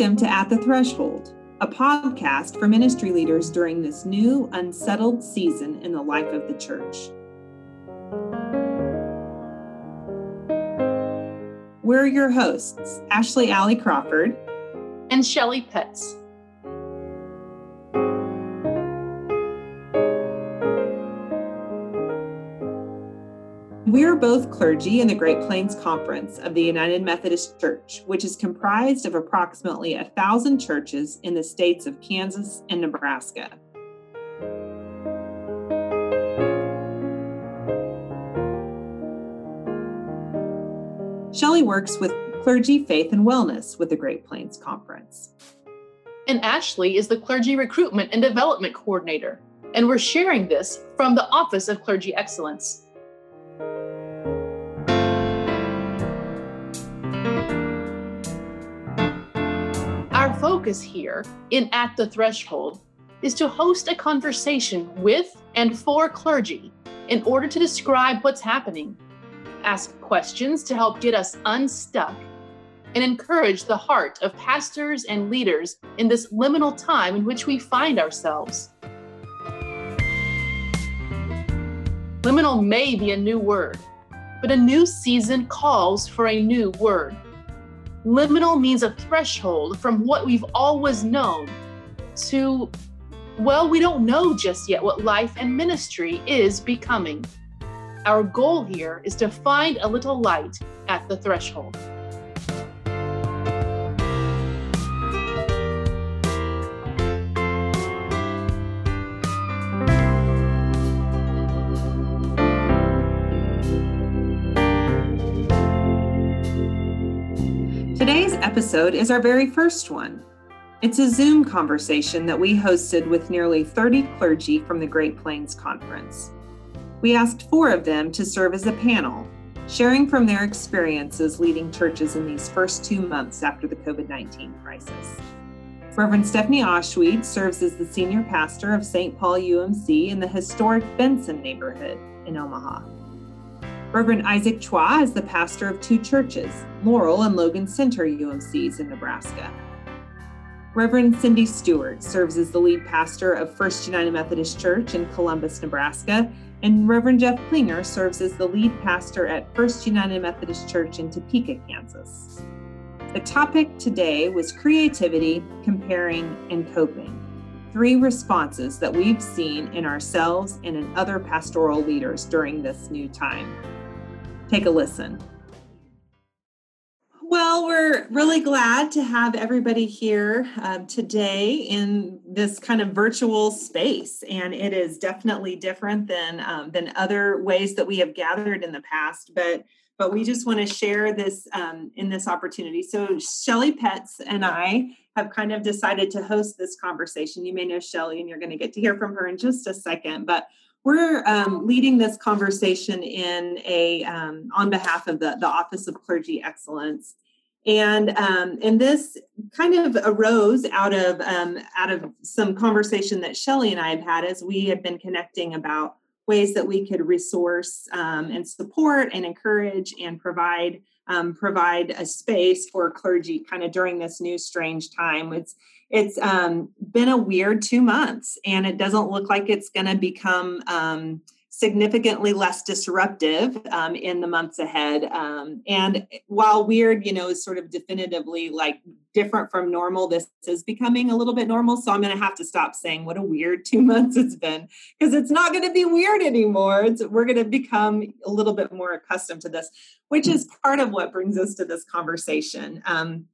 Welcome to At the Threshold, a podcast for ministry leaders during this new, unsettled season in the life of the church. We're your hosts, Ashley Alley Crawford and Shelley Petts. We're both clergy in the Great Plains Conference of the United Methodist Church, which is comprised of approximately a thousand churches in the states of Kansas and Nebraska. Shelley works with Clergy Faith and Wellness with the Great Plains Conference. And Ashley is the Clergy Recruitment and Development Coordinator, and we're sharing this from the Office of Clergy Excellence. Focus here in At the Threshold is to host a conversation with and for clergy in order to describe what's happening, ask questions to help get us unstuck, and encourage the heart of pastors and leaders in this liminal time in which we find ourselves. Liminal may be a new word, but a new season calls for a new word. Liminal means a threshold from what we've always known to, well, we don't know just yet what life and ministry is becoming. Our goal here is to find a little light at the threshold. Today's episode is our very first one. It's a Zoom conversation that we hosted with nearly 30 clergy from the Great Plains Conference. We asked four of them to serve as a panel, sharing from their experiences leading churches in these first two months after the COVID 19 crisis. Reverend Stephanie Ahlschwede serves as the senior pastor of St. Paul UMC in the historic Benson neighborhood in Omaha. Reverend Isaac Chua is the pastor of two churches, Laurel and Logan Center UMCs in Nebraska. Reverend Cindy Stewart serves as the lead pastor of First United Methodist Church in Columbus, Nebraska, and Reverend Jeff Klinger serves as the lead pastor at First United Methodist Church in Topeka, Kansas. The topic today was creativity, comparing, and coping. Three responses that we've seen in ourselves and in other pastoral leaders during this new time. Take a listen. Well, we're really glad to have everybody here uh, today in this kind of virtual space, and it is definitely different than um, than other ways that we have gathered in the past. But but we just want to share this um, in this opportunity. So Shelly Pets and I have kind of decided to host this conversation. You may know Shelly, and you're going to get to hear from her in just a second. But we're um, leading this conversation in a um, on behalf of the, the Office of Clergy Excellence, and um, and this kind of arose out of um, out of some conversation that Shelley and I have had as we have been connecting about ways that we could resource um, and support and encourage and provide um, provide a space for clergy kind of during this new strange time. It's it's um, been a weird two months, and it doesn't look like it's going to become um, significantly less disruptive um, in the months ahead. Um, and while weird, you know, is sort of definitively like different from normal, this is becoming a little bit normal. So I'm going to have to stop saying what a weird two months it's been because it's not going to be weird anymore. It's, we're going to become a little bit more accustomed to this, which is part of what brings us to this conversation. Um,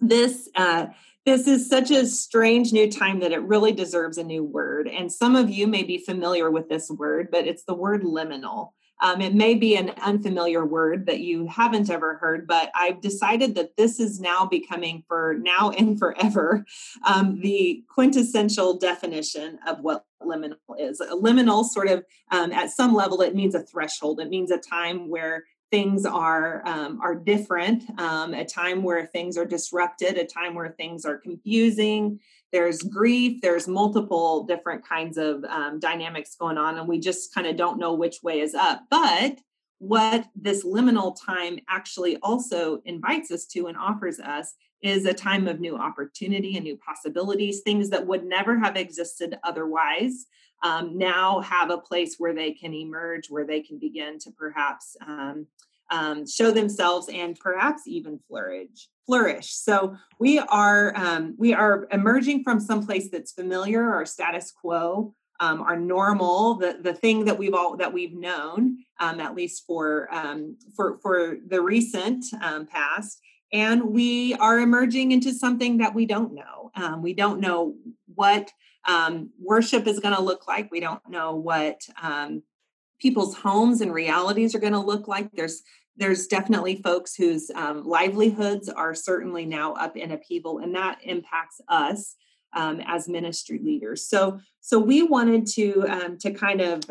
this uh, this is such a strange new time that it really deserves a new word. And some of you may be familiar with this word, but it's the word liminal. Um, it may be an unfamiliar word that you haven't ever heard, but I've decided that this is now becoming for now and forever um, the quintessential definition of what liminal is. A liminal, sort of um, at some level, it means a threshold. It means a time where things are um, are different um, a time where things are disrupted a time where things are confusing there's grief there's multiple different kinds of um, dynamics going on and we just kind of don't know which way is up but what this liminal time actually also invites us to and offers us is a time of new opportunity and new possibilities, things that would never have existed otherwise. Um, now have a place where they can emerge, where they can begin to perhaps um, um, show themselves and perhaps even flourish. Flourish. So we are um, we are emerging from some place that's familiar, our status quo, um, our normal, the the thing that we've all that we've known, um, at least for for for the recent past, and we are emerging into something that we don't know. We don't know what um, worship is going to look like. We don't know what um, people's homes and realities are going to look like. There's there's definitely folks whose um, livelihoods are certainly now up in upheaval, and that impacts us um, as ministry leaders. So so we wanted to um, to kind of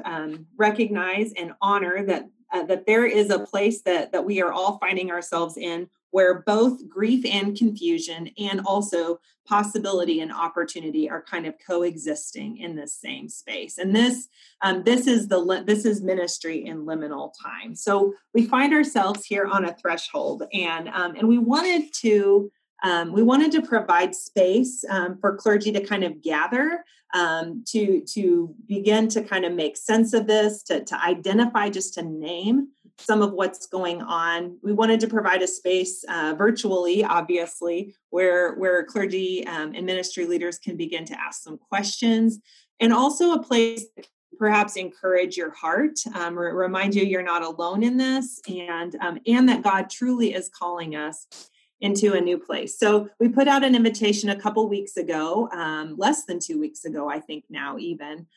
recognize and honor that uh, that there is a place that that we are all finding ourselves in where both grief and confusion and also possibility and opportunity are kind of coexisting in this same space. And this um, this is the this is ministry in liminal time. So we find ourselves here on a threshold and um, and we wanted to um, we wanted to provide space um, for clergy to kind of gather um, to to begin to kind of make sense of this to, to identify just to name some of what's going on. We wanted to provide a space uh, virtually, obviously, where where clergy um, and ministry leaders can begin to ask some questions, and also a place perhaps encourage your heart, um, remind you you're not alone in this, and um, and that God truly is calling us into a new place. So we put out an invitation a couple weeks ago, um, less than two weeks ago, I think now even.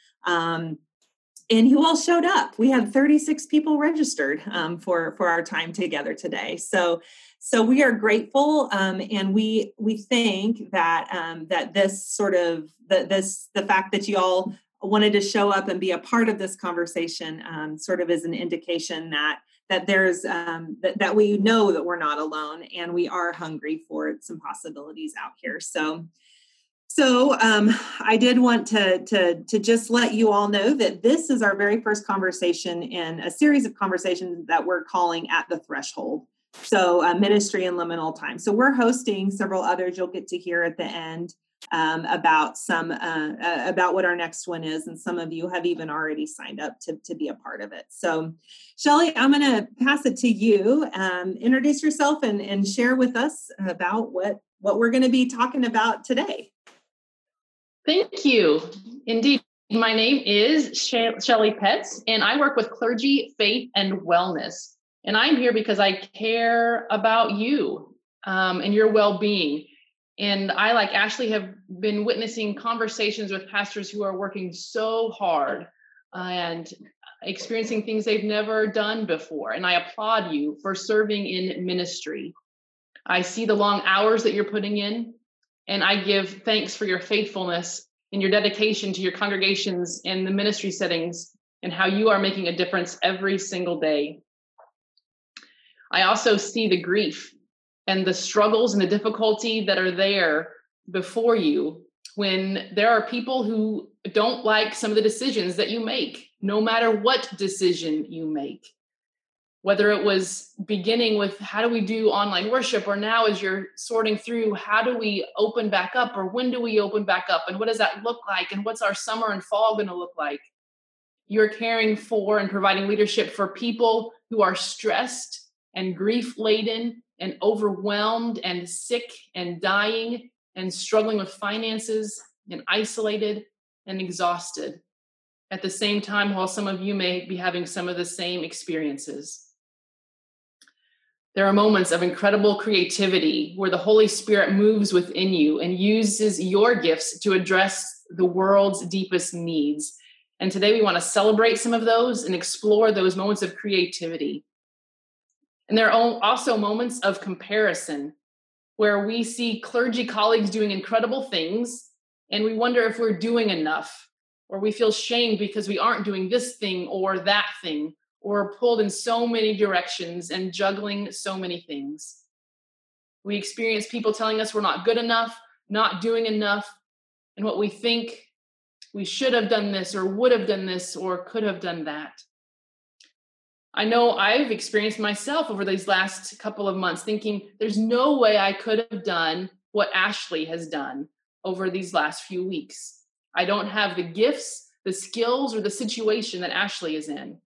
And you all showed up. We had 36 people registered um, for for our time together today. So so we are grateful, um, and we we think that um, that this sort of the, this the fact that you all wanted to show up and be a part of this conversation um, sort of is an indication that that there's um, that, that we know that we're not alone and we are hungry for some possibilities out here. So so um, I did want to, to, to just let you all know that this is our very first conversation in a series of conversations that we're calling at the threshold. So uh, ministry and liminal time. So we're hosting several others you'll get to hear at the end um, about some uh, uh, about what our next one is, and some of you have even already signed up to, to be a part of it. So, Shelly, I'm going to pass it to you. Um, introduce yourself and, and share with us about what what we're going to be talking about today. Thank you. Indeed. My name is Shelly Petz, and I work with clergy, faith, and wellness. And I'm here because I care about you um, and your well being. And I, like Ashley, have been witnessing conversations with pastors who are working so hard and experiencing things they've never done before. And I applaud you for serving in ministry. I see the long hours that you're putting in, and I give thanks for your faithfulness and your dedication to your congregations and the ministry settings and how you are making a difference every single day. I also see the grief and the struggles and the difficulty that are there before you when there are people who don't like some of the decisions that you make, no matter what decision you make whether it was beginning with how do we do online worship? or now as you're sorting through how do we open back up? or when do we open back up? and what does that look like? and what's our summer and fall going to look like? You're caring for and providing leadership for people who are stressed and grief laden and overwhelmed and sick and dying and struggling with finances and isolated and exhausted. At the same time while some of you may be having some of the same experiences there are moments of incredible creativity where the Holy Spirit moves within you and uses your gifts to address the world's deepest needs. And today we want to celebrate some of those and explore those moments of creativity. And there are also moments of comparison where we see clergy colleagues doing incredible things and we wonder if we're doing enough or we feel shame because we aren't doing this thing or that thing or pulled in so many directions and juggling so many things. We experience people telling us we're not good enough, not doing enough, and what we think we should have done this or would have done this or could have done that. I know I've experienced myself over these last couple of months thinking there's no way I could have done what Ashley has done over these last few weeks. I don't have the gifts, the skills, or the situation that Ashley is in.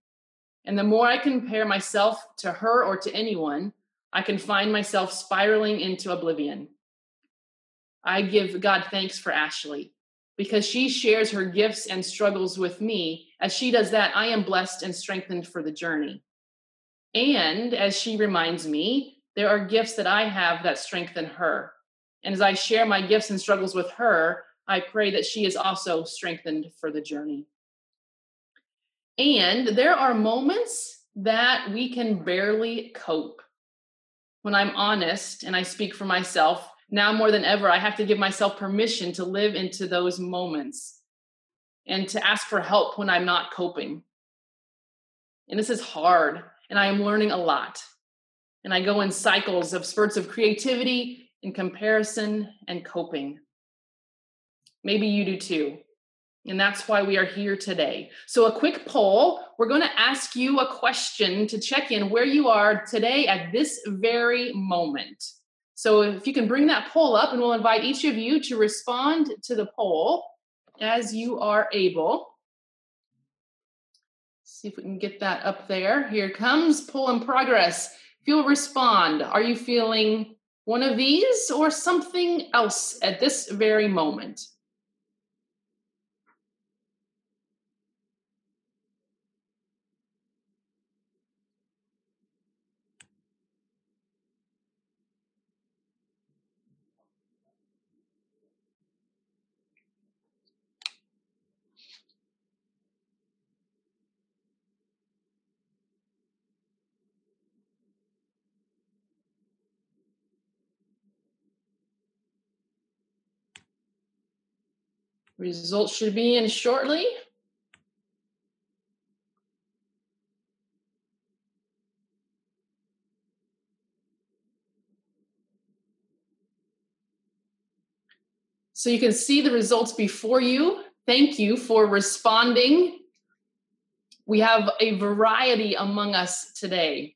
And the more I compare myself to her or to anyone, I can find myself spiraling into oblivion. I give God thanks for Ashley because she shares her gifts and struggles with me. As she does that, I am blessed and strengthened for the journey. And as she reminds me, there are gifts that I have that strengthen her. And as I share my gifts and struggles with her, I pray that she is also strengthened for the journey. And there are moments that we can barely cope. When I'm honest and I speak for myself, now more than ever, I have to give myself permission to live into those moments and to ask for help when I'm not coping. And this is hard, and I am learning a lot. And I go in cycles of spurts of creativity and comparison and coping. Maybe you do too. And that's why we are here today. So, a quick poll we're going to ask you a question to check in where you are today at this very moment. So, if you can bring that poll up, and we'll invite each of you to respond to the poll as you are able. See if we can get that up there. Here comes poll in progress. If you'll respond, are you feeling one of these or something else at this very moment? Results should be in shortly. So you can see the results before you. Thank you for responding. We have a variety among us today.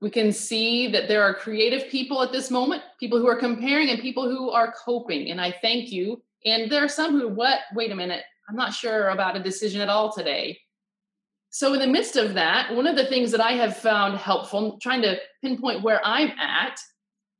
We can see that there are creative people at this moment, people who are comparing and people who are coping. And I thank you. And there are some who, what, wait a minute, I'm not sure about a decision at all today. So, in the midst of that, one of the things that I have found helpful, trying to pinpoint where I'm at,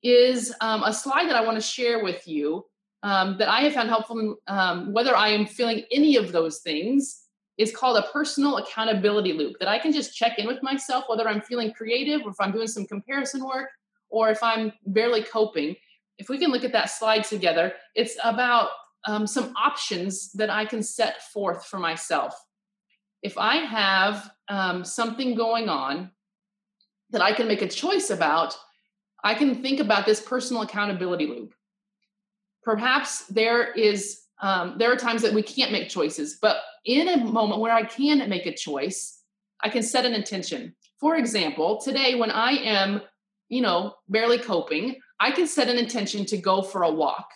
is um, a slide that I want to share with you um, that I have found helpful, um, whether I am feeling any of those things is called a personal accountability loop that I can just check in with myself, whether I'm feeling creative or if I'm doing some comparison work or if I'm barely coping. If we can look at that slide together, it's about um, some options that I can set forth for myself. If I have um, something going on that I can make a choice about, I can think about this personal accountability loop. Perhaps there is um, there are times that we can't make choices, but in a moment where I can make a choice, I can set an intention. For example, today when I am, you know, barely coping, I can set an intention to go for a walk.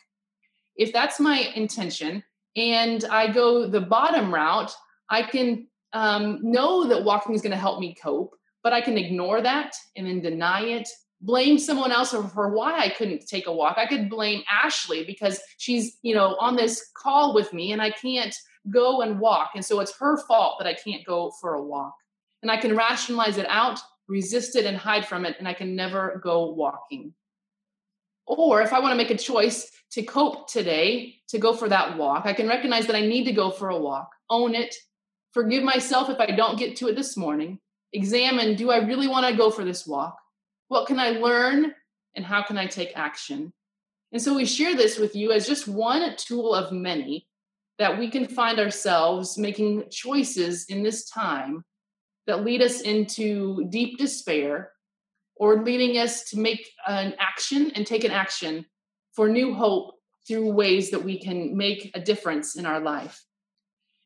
If that's my intention and I go the bottom route, I can um, know that walking is going to help me cope, but I can ignore that and then deny it blame someone else for why I couldn't take a walk. I could blame Ashley because she's, you know, on this call with me and I can't go and walk. And so it's her fault that I can't go for a walk. And I can rationalize it out, resist it, and hide from it, and I can never go walking. Or if I want to make a choice to cope today, to go for that walk, I can recognize that I need to go for a walk, own it, forgive myself if I don't get to it this morning, examine do I really want to go for this walk? What can I learn? And how can I take action? And so we share this with you as just one tool of many that we can find ourselves making choices in this time that lead us into deep despair or leading us to make an action and take an action for new hope through ways that we can make a difference in our life.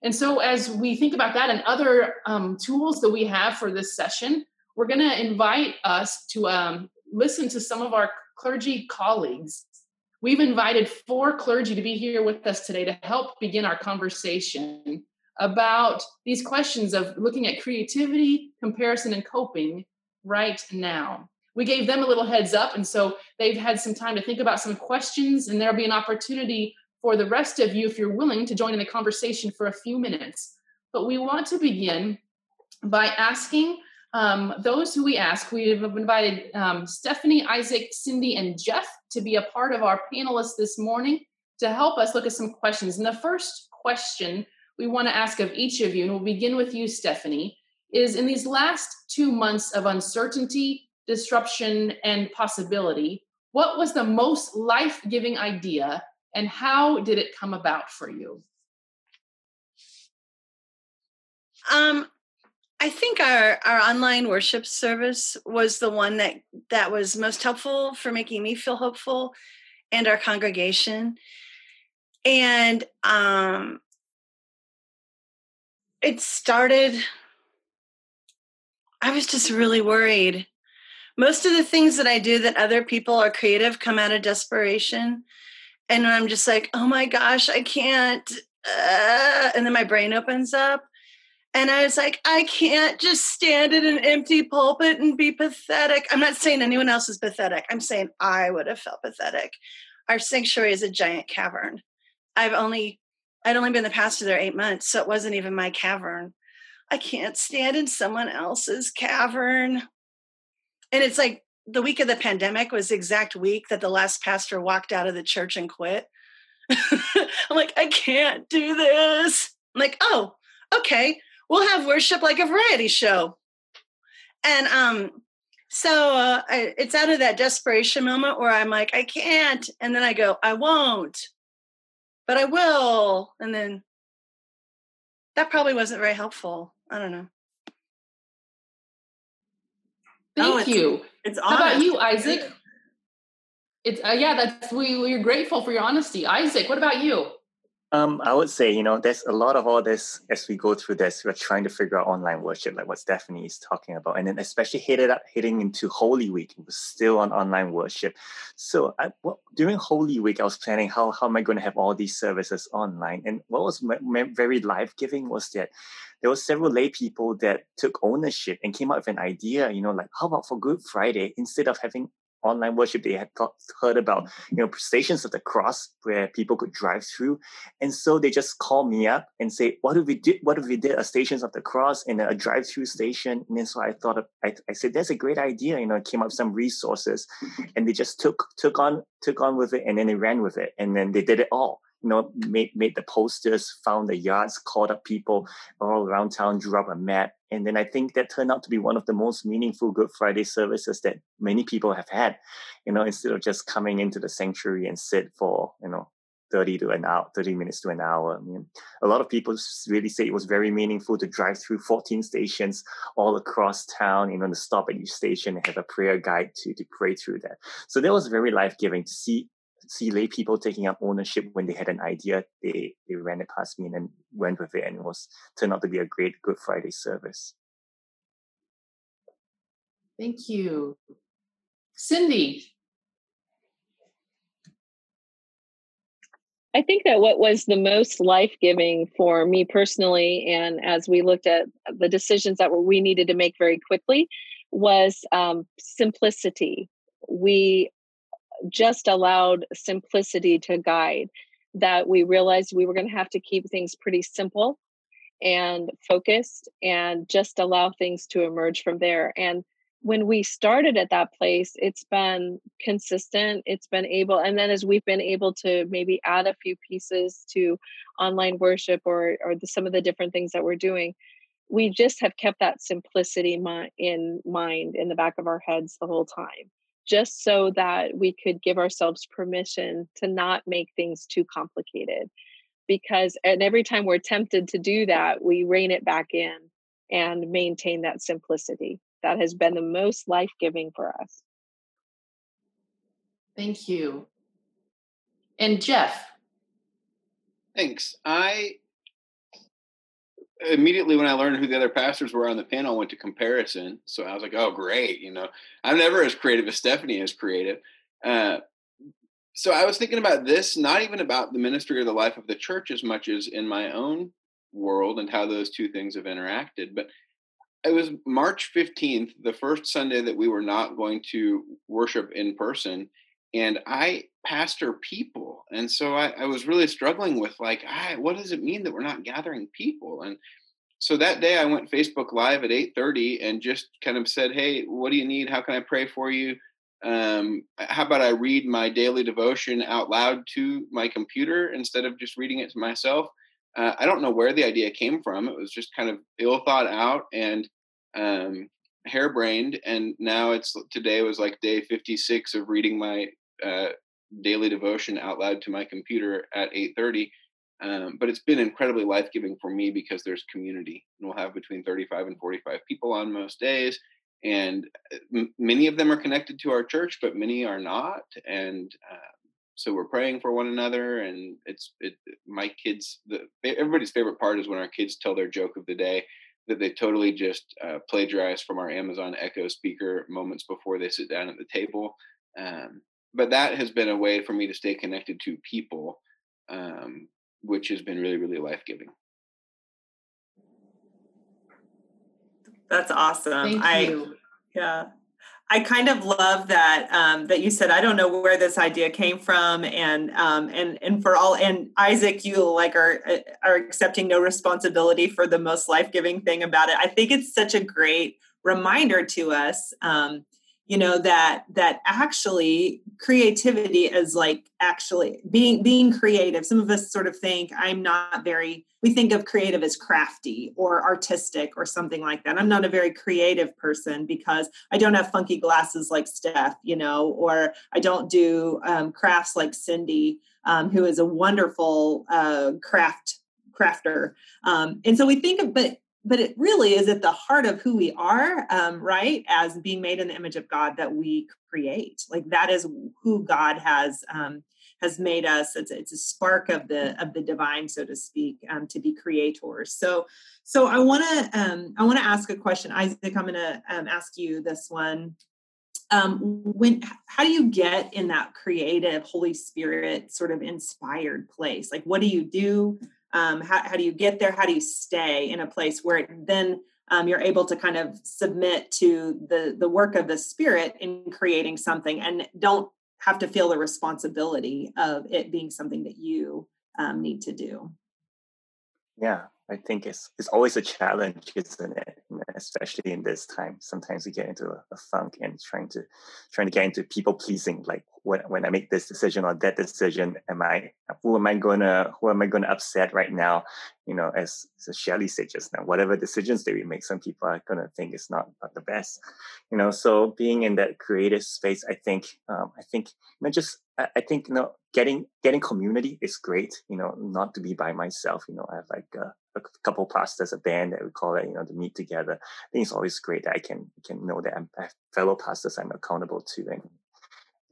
And so, as we think about that and other um, tools that we have for this session, we're going to invite us to um, listen to some of our clergy colleagues. We've invited four clergy to be here with us today to help begin our conversation about these questions of looking at creativity, comparison, and coping right now. We gave them a little heads up, and so they've had some time to think about some questions, and there'll be an opportunity for the rest of you, if you're willing, to join in the conversation for a few minutes. But we want to begin by asking um, those who we ask. We've invited um, Stephanie, Isaac, Cindy, and Jeff to be a part of our panelists this morning to help us look at some questions. And the first question we want to ask of each of you, and we'll begin with you, Stephanie, is in these last two months of uncertainty, disruption, and possibility, what was the most life giving idea and how did it come about for you? Um, I think our our online worship service was the one that that was most helpful for making me feel hopeful and our congregation. And um it started I was just really worried. Most of the things that I do that other people are creative come out of desperation. And I'm just like, oh my gosh, I can't. Uh, and then my brain opens up. And I was like, I can't just stand in an empty pulpit and be pathetic. I'm not saying anyone else is pathetic. I'm saying I would have felt pathetic. Our sanctuary is a giant cavern. I've only I'd only been the pastor there eight months, so it wasn't even my cavern. I can't stand in someone else's cavern. And it's like the week of the pandemic was the exact week that the last pastor walked out of the church and quit. I'm like, I can't do this. I'm like, oh, okay, we'll have worship like a variety show. And um, so uh, I, it's out of that desperation moment where I'm like, I can't. And then I go, I won't but I will. And then that probably wasn't very helpful. I don't know. Thank oh, it's, you. It's How about you, Isaac? It's uh, yeah, that's we we're grateful for your honesty. Isaac, what about you? Um, I would say, you know, there's a lot of all this as we go through this. We're trying to figure out online worship, like what Stephanie is talking about, and then especially headed up heading into Holy Week, it was still on online worship. So I, during Holy Week, I was planning how how am I going to have all these services online, and what was my very life giving was that there were several lay people that took ownership and came up with an idea. You know, like how about for Good Friday instead of having online worship they had heard about you know stations of the cross where people could drive through. And so they just call me up and say what if we did what if we did a stations of the cross and a drive-through station? And then so i thought I, I said that's a great idea you know came up with some resources. And they just took took on took on with it and then they ran with it. And then they did it all you know, made made the posters, found the yards, called up people all around town, drew up a map, and then I think that turned out to be one of the most meaningful Good Friday services that many people have had. You know, instead of just coming into the sanctuary and sit for you know 30 to an hour, 30 minutes to an hour. I mean, a lot of people really say it was very meaningful to drive through 14 stations all across town, you know, to stop at each station and have a prayer guide to, to pray through that. So that was very life giving to see see lay people taking up ownership when they had an idea. They they ran it past me and then went with it, and it was turned out to be a great Good Friday service. Thank you, Cindy. I think that what was the most life giving for me personally, and as we looked at the decisions that we needed to make very quickly, was um, simplicity. We just allowed simplicity to guide that we realized we were going to have to keep things pretty simple and focused and just allow things to emerge from there. And when we started at that place it's been consistent it's been able and then as we've been able to maybe add a few pieces to online worship or or the, some of the different things that we're doing we just have kept that simplicity in mind in the back of our heads the whole time just so that we could give ourselves permission to not make things too complicated. Because, and every time we're tempted to do that, we rein it back in and maintain that simplicity. That has been the most life giving for us. Thank you. And Jeff. Thanks. I immediately when I learned who the other pastors were on the panel, I went to comparison. So I was like, oh, great. You know, I'm never as creative as Stephanie is creative. Uh, so I was thinking about this, not even about the ministry or the life of the church as much as in my own world and how those two things have interacted. But it was March 15th, the first Sunday that we were not going to worship in person. And I pastor people. And so I, I was really struggling with like, I, what does it mean that we're not gathering people? And so that day I went Facebook live at 830 and just kind of said, Hey, what do you need? How can I pray for you? Um, how about I read my daily devotion out loud to my computer instead of just reading it to myself? Uh, I don't know where the idea came from. It was just kind of ill thought out and um, harebrained. And now it's today was like day 56 of reading my uh, daily devotion out loud to my computer at 8:30. Um, but it's been incredibly life giving for me because there's community, and we'll have between 35 and 45 people on most days. And uh, m- many of them are connected to our church, but many are not. And uh, so we're praying for one another and it's it my kids the everybody's favorite part is when our kids tell their joke of the day that they totally just uh, plagiarize from our amazon echo speaker moments before they sit down at the table um, but that has been a way for me to stay connected to people um, which has been really really life-giving that's awesome Thank i you. yeah I kind of love that um, that you said I don't know where this idea came from, and um, and and for all and Isaac, you like are uh, are accepting no responsibility for the most life giving thing about it. I think it's such a great reminder to us um, you know that that actually creativity is like actually being being creative. Some of us sort of think i'm not very we think of creative as crafty or artistic or something like that. I'm not a very creative person because i don't have funky glasses like steph you know or i don't do um, crafts like cindy um, who is a wonderful uh, craft crafter. Um, and so we think of but but it really is at the heart of who we are um, right as being made in the image of god that we create. Like that is who god has um, has made us. It's, it's a spark of the of the divine so to speak um, to be creators. So so i want to um, i want to ask a question. Isaac i'm going to um, ask you this one. Um, when how do you get in that creative holy spirit sort of inspired place? Like what do you do um, how, how do you get there how do you stay in a place where then um, you're able to kind of submit to the the work of the spirit in creating something and don't have to feel the responsibility of it being something that you um, need to do yeah I think it's it's always a challenge, isn't it? Especially in this time. Sometimes we get into a, a funk and trying to trying to get into people pleasing. Like when when I make this decision or that decision, am I who am I gonna who am I gonna upset right now? You know, as, as Shelley said just now, whatever decisions that we make, some people are gonna think it's not, not the best. You know, so being in that creative space, I think um, I think you know just I think you know getting getting community is great. You know, not to be by myself. You know, I have like a, a couple pastors, a band that we call it. You know, to meet together. I think it's always great that I can can know that I'm, I have fellow pastors I'm accountable to and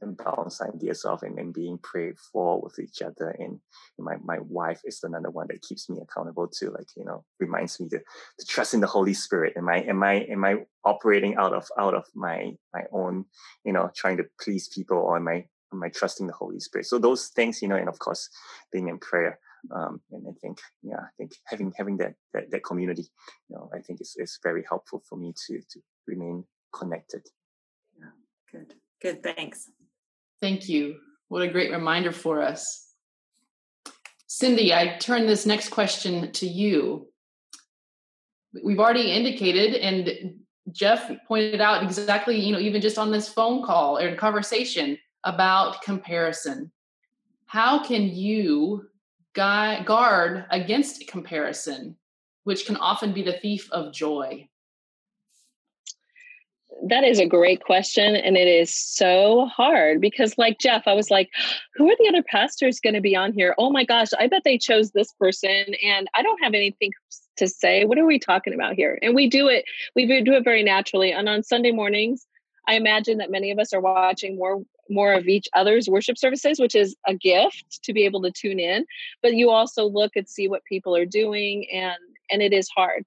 and bounce ideas off and, and being prayed for with each other. And my, my wife is another one that keeps me accountable to, like, you know, reminds me to, to trust in the Holy Spirit. Am I, am I, am I operating out of, out of my, my own, you know, trying to please people or am I, am I trusting the Holy Spirit? So those things, you know, and of course, being in prayer. Um, and I think, yeah, I think having, having that, that, that community, you know, I think is, is very helpful for me to, to remain connected. Yeah, good. Good. Thanks. Thank you. What a great reminder for us. Cindy, I turn this next question to you. We've already indicated, and Jeff pointed out exactly, you know, even just on this phone call or conversation about comparison. How can you guard against comparison, which can often be the thief of joy? That is a great question and it is so hard because like jeff i was like who are the other pastors going to be on here? Oh my gosh i bet they chose this person and i don't have anything to say. What are we talking about here? And we do it we do it very naturally and on sunday mornings i imagine that many of us are watching more more of each other's worship services which is a gift to be able to tune in but you also look and see what people are doing and and it is hard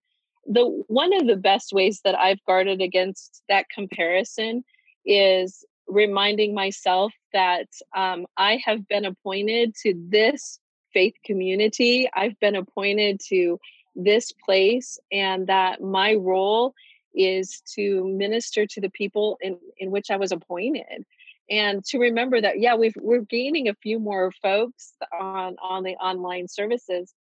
the one of the best ways that I've guarded against that comparison is reminding myself that um, I have been appointed to this faith community. I've been appointed to this place and that my role is to minister to the people in, in which I was appointed. And to remember that, yeah, we've, we're gaining a few more folks on, on the online services,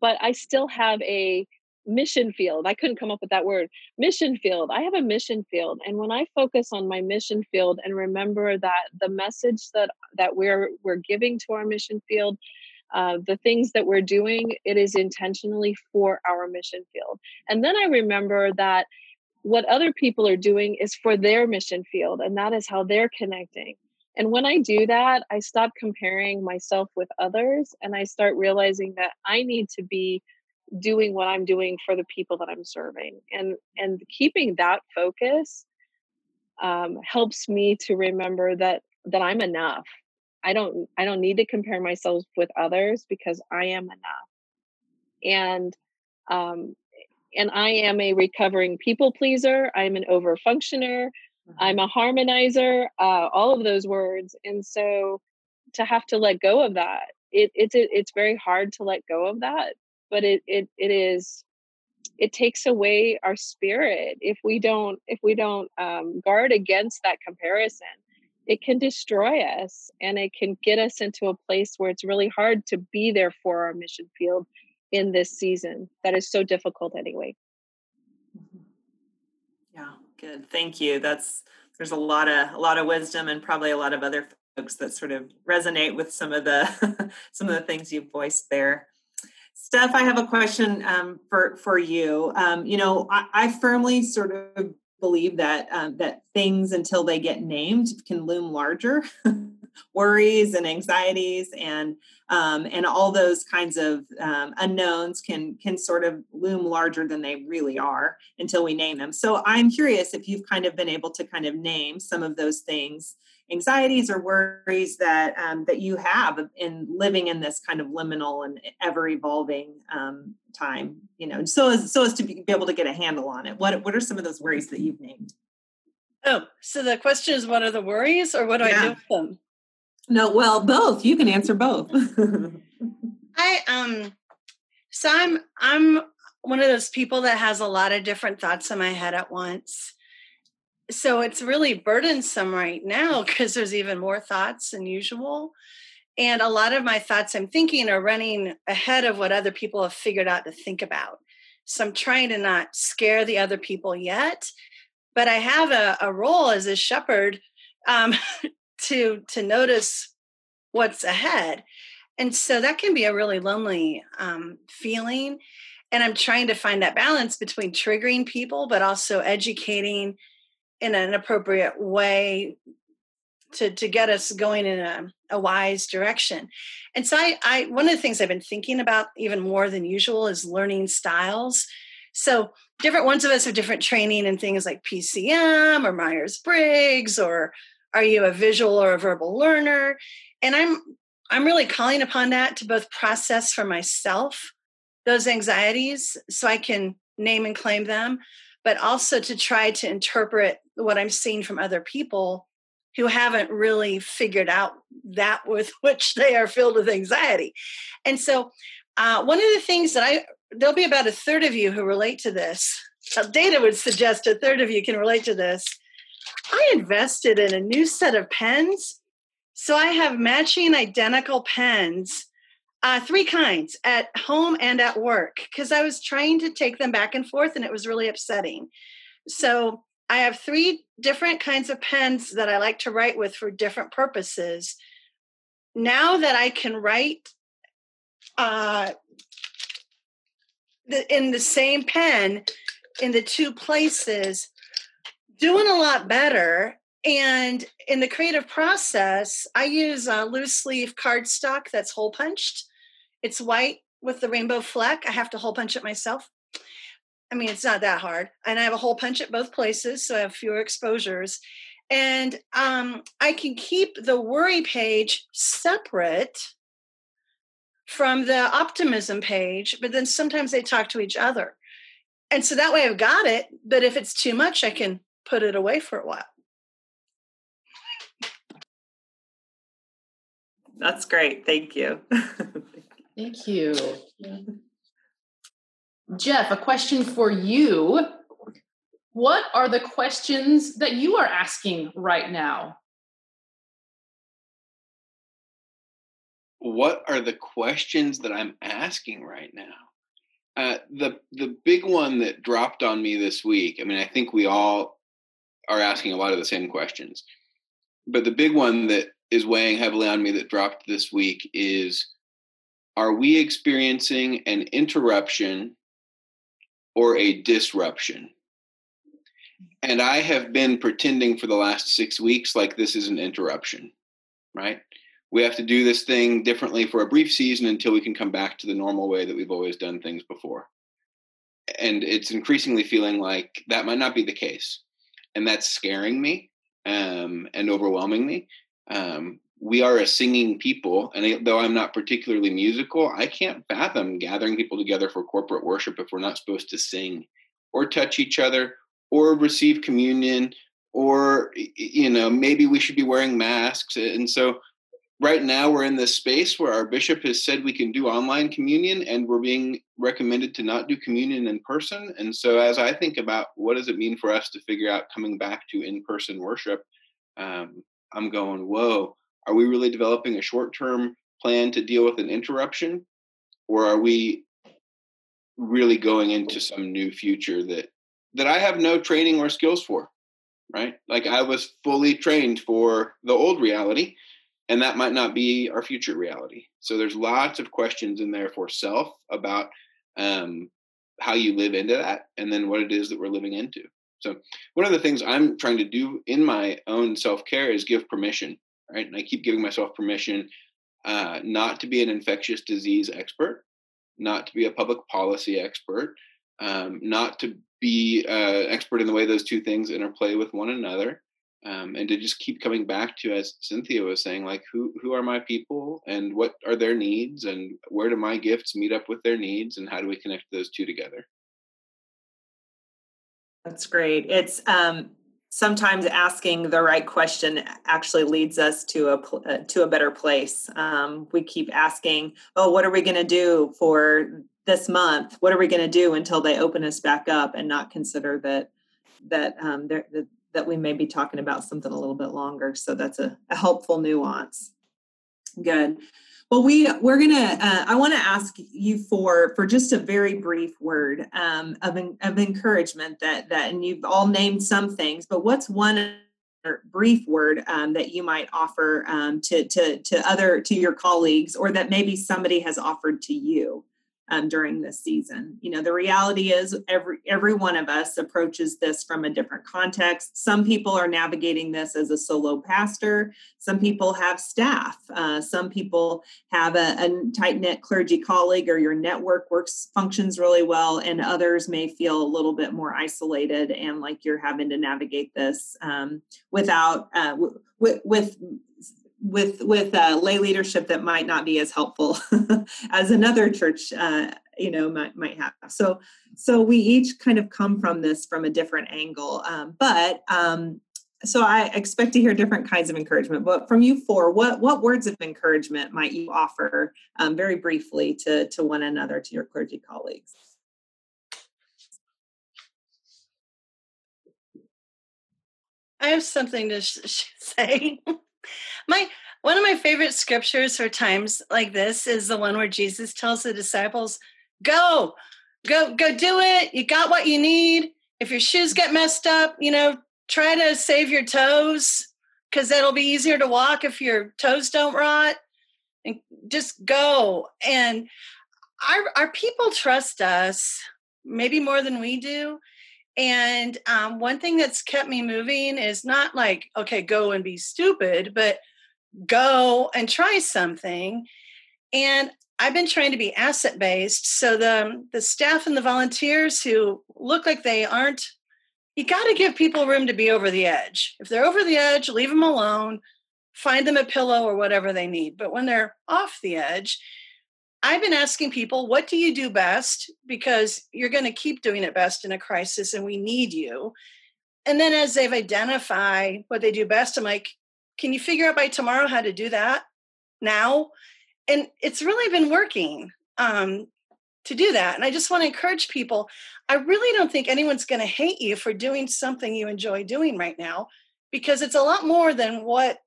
but I still have a mission field. I couldn't come up with that word. Mission field. I have a mission field. And when I focus on my mission field and remember that the message that that we're we're giving to our mission field, uh, the things that we're doing, it is intentionally for our mission field. And then I remember that what other people are doing is for their mission field, and that is how they're connecting. And when I do that, I stop comparing myself with others and I start realizing that I need to be doing what I'm doing for the people that I'm serving. And and keeping that focus um, helps me to remember that that I'm enough. I don't I don't need to compare myself with others because I am enough. And um, and I am a recovering people pleaser. I'm an over functioner. I'm mm-hmm. a harmonizer. Uh, all of those words. And so to have to let go of that, it, it's it's very hard to let go of that but it it it is it takes away our spirit. If we don't if we don't um, guard against that comparison it can destroy us and it can get us into a place where it's really hard to be there for our mission field in this season. That is so difficult anyway. Mm-hmm. yeah good. Thank you. That's there's a lot of a lot of wisdom and probably a lot of other folks that sort of resonate with some of the some of the things you've voiced there Steph, I have a question um, for for you. Um, you know, I, I, firmly sort of believe that um, that things until they get named can loom larger. Worries and anxieties and um, and all those kinds of um, unknowns can can sort of loom larger than they really are until we name them. So I'm curious if you've kind of been able to kind of name some of those things anxieties or worries that um, that you have in living in this kind of liminal and ever evolving um, time you know so as so as to be, be able to get a handle on it. What what are some of those worries that you've named? Oh so the question is what are the worries or what do yeah. i do with them? No well both. You can answer both. I um so i'm i'm one of those people that has a lot of different thoughts in my head at once so it's really burdensome right now because there's even more thoughts than usual. And a lot of my thoughts i'm thinking are running ahead of what other people have figured out to think about. So i'm trying to not scare the other people yet but i have a, a role as a shepherd um, to to notice what's ahead. And so that can be a really lonely um, feeling. And i'm trying to find that balance between triggering people but also educating in an appropriate way to to get us going in a, a wise direction. And so I, I one of the things i've been thinking about even more than usual is learning styles. So different ones of us have different training in things like pcm or myers-briggs or are you a visual or a verbal learner? And i'm i'm really calling upon that to both process for myself those anxieties so i can name and claim them but also to try to interpret what I'm seeing from other people who haven't really figured out that with which they are filled with anxiety. And so, uh, one of the things that I, there'll be about a third of you who relate to this. data would suggest a third of you can relate to this. I invested in a new set of pens. So I have matching identical pens, uh, three kinds at home and at work, because I was trying to take them back and forth and it was really upsetting. So I have three different kinds of pens that I like to write with for different purposes. Now that I can write uh, the, in the same pen in the two places, doing a lot better. And in the creative process, I use a loose leaf cardstock that's hole punched. It's white with the rainbow fleck. I have to hole punch it myself. I mean, it's not that hard. And I have a hole punch at both places, so I have fewer exposures. And um, I can keep the worry page separate from the optimism page, but then sometimes they talk to each other. And so that way I've got it, but if it's too much, I can put it away for a while. That's great. Thank you. Thank you. Jeff, a question for you. What are the questions that you are asking right now? What are the questions that I'm asking right now? Uh, the the big one that dropped on me this week. I mean, I think we all are asking a lot of the same questions, but the big one that is weighing heavily on me that dropped this week is: Are we experiencing an interruption or a disruption? And I have been pretending for the last six weeks like this is an interruption, right? we have to do this thing differently for a brief season until we can come back to the normal way that we've always done things before. And it's increasingly feeling like that might not be the case. And that's scaring me um, and overwhelming me. Um, we are a singing people, and though I'm not particularly musical, I can't fathom gathering people together for corporate worship if we're not supposed to sing or touch each other or receive communion or you know maybe we should be wearing masks. And so right now we're in this space where our bishop has said we can do online communion and we're being recommended to not do communion in person. And so as i think about what does it mean for us to figure out coming back to in-person worship um, i'm going whoa are we really developing a short-term plan to deal with an interruption? Or are we really going into some new future that that i have no training or skills for right? Like i was fully trained for the old reality and that might not be our future reality. So there's lots of questions in there for self about um, how you live into that and then what it is that we're living into. So one of the things i'm trying to do in my own self-care is give permission right? And i keep giving myself permission uh, not to be an infectious disease expert not to be a public policy expert um, not to be uh, expert in the way those two things interplay with one another um, and to just keep coming back to as cynthia was saying like who who are my people and what are their needs and where do my gifts meet up with their needs and how do we connect those two together? That's great. It's um sometimes asking the right question actually leads us to a uh, to a better place um, we keep asking oh what are we going to do for this month what are we going to do until they open us back up and not consider that that um, that that we may be talking about something a little bit longer. So that's a, a helpful nuance. Good. Well, we we're gonna. Uh, I want to ask you for for just a very brief word um, of of encouragement that that, and you've all named some things, but what's one brief word um, that you might offer um, to to to other to your colleagues, or that maybe somebody has offered to you? Um, during this season. You know, the reality is every every one of us approaches this from a different context. Some people are navigating this as a solo pastor. Some people have staff. Uh, some people have a, a tight knit clergy colleague, or your network works functions really well, and others may feel a little bit more isolated and like you're having to navigate this um, without uh, w- with, with with uh, lay leadership that might not be as helpful as another church uh, you know might, might have. So so we each kind of come from this from a different angle um, but um, so i expect to hear different kinds of encouragement. But from you four what what words of encouragement might you offer um, very briefly to to one another to your clergy colleagues? I have something to sh- say. My one of my favorite scriptures for times like this is the one where Jesus tells the disciples, "Go, go, go, do it. You got what you need. If your shoes get messed up, you know, try to save your toes because it'll be easier to walk if your toes don't rot. And just go. And our our people trust us maybe more than we do. And um, one thing that's kept me moving is not like, okay, go and be stupid, but go and try something. And I've been trying to be asset based. So the the staff and the volunteers who look like they aren't, you got to give people room to be over the edge. If they're over the edge, leave them alone. Find them a pillow or whatever they need. But when they're off the edge, I've been asking people, what do you do best? Because you're going to keep doing it best in a crisis and we need you. And then as they've identified what they do best, I'm like, can you figure out by tomorrow how to do that now? And it's really been working. Um, to do that. And I just want to encourage people. I really don't think anyone's going to hate you for doing something you enjoy doing right now because it's a lot more than what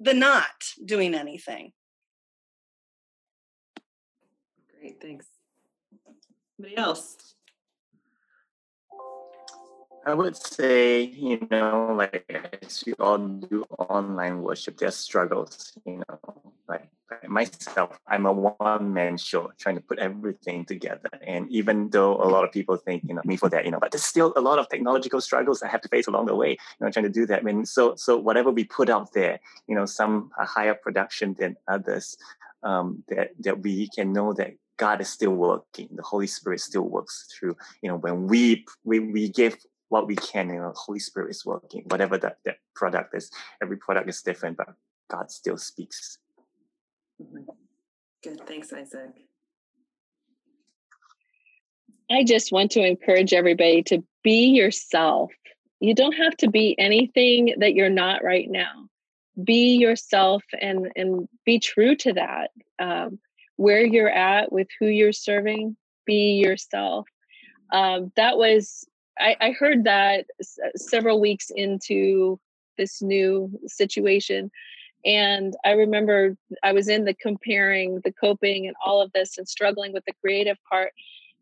the not doing anything. Great, thanks. Anybody else? I would say, you know, like as we all do online worship, there's struggles, you know, like, myself, I'm a one man show trying to put everything together. And even though a lot of people think, you know, me for that, you know, but there's still a lot of technological struggles I have to face along the way, you know, trying to do that. I mean, so, so whatever we put out there, you know, some are higher production than others, um, that, that we can know that God is still working. The Holy Spirit still works through. You know, when we we we give what we can, and know, Holy Spirit is working. Whatever that that product is, every product is different, but God still speaks. Mm-hmm. Good. Thanks, Isaac. I just want to encourage everybody to be yourself. You don't have to be anything that you're not right now. Be yourself and and be true to that. Um, where you're at with who you're serving, be yourself. Um, that was I, I heard that s- uh, several weeks into this new situation. And I remember I was in the comparing, the coping, and all of this, and struggling with the creative part.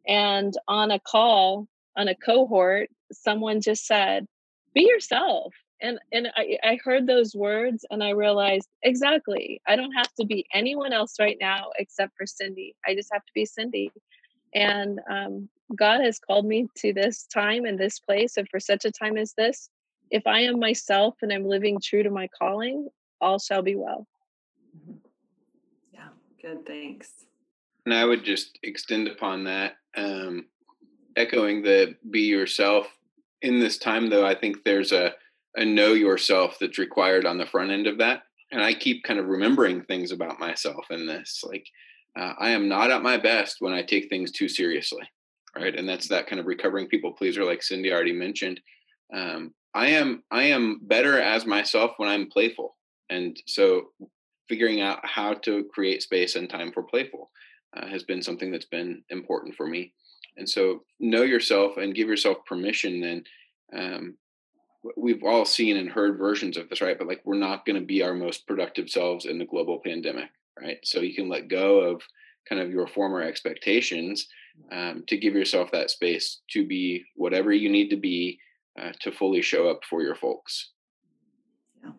And on a call, on a cohort, someone just said, "Be yourself." And and I, I heard those words, and I realized exactly. I don't have to be anyone else right now except for Cindy. I just have to be Cindy. And um, God has called me to this time and this place, and for such a time as this, if I am myself and I'm living true to my calling, all shall be well. Mm-hmm. Yeah, good. Thanks. And I would just extend upon that, um, echoing the be yourself. In this time, though, I think there's a, a know yourself that's required on the front end of that. And I keep kind of remembering things about myself in this. Like, uh, I am not at my best when I take things too seriously right? And that's that kind of recovering people pleaser, like Cindy already mentioned. Um, I am I am better as myself when I'm playful, and so figuring out how to create space and time for playful uh, has been something that's been important for me. And so know yourself and give yourself permission. Then um, we've all seen and heard versions of this, right? But like we're not going to be our most productive selves in the global pandemic, right? So you can let go of kind of your former expectations um, to give yourself that space to be whatever you need to be uh, to fully show up for your folks. Yeah.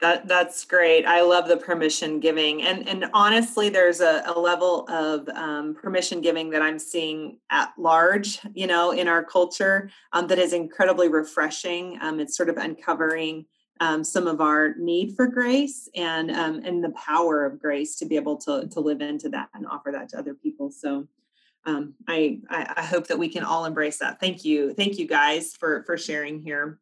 That that's great. I love the permission giving, and and honestly, there's a, a level of um, permission giving that I'm seeing at large, you know, in our culture um, that is incredibly refreshing. Um, it's sort of uncovering um, some of our need for grace and um, and the power of grace to be able to to live into that and offer that to other people. So um, I, I hope that we can all embrace that. Thank you, thank you guys for for sharing here.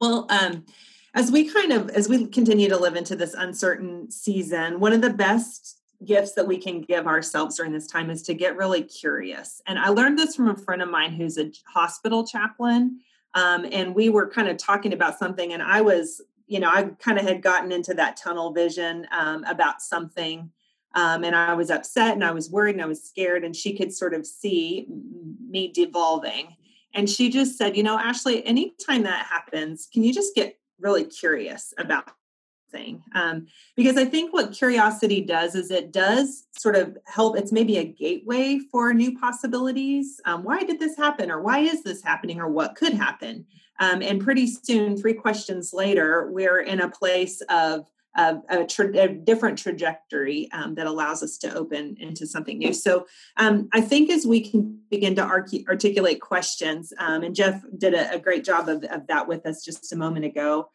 Well, um, as we kind of as we continue to live into this uncertain season, one of the best gifts that we can give ourselves during this time is to get really curious. And I learned this from a friend of mine who's a hospital chaplain um, and we were kind of talking about something and i was you know i kind of had gotten into that tunnel vision um, about something. Um, and i was upset and i was worried and i was scared and she could sort of see me devolving. And she just said you know ashley anytime that happens can you just get really curious about thing um, because i think what curiosity does is it does sort of help it's maybe a gateway for new possibilities. Um, why did this happen or why is this happening or what could happen? Um, and pretty soon three questions later we're in a place of a, a, tra- a different trajectory um, that allows us to open into something new. So um, I think as we can begin to articulate questions, um, and Jeff did a, a great job of, of, that with us just a moment ago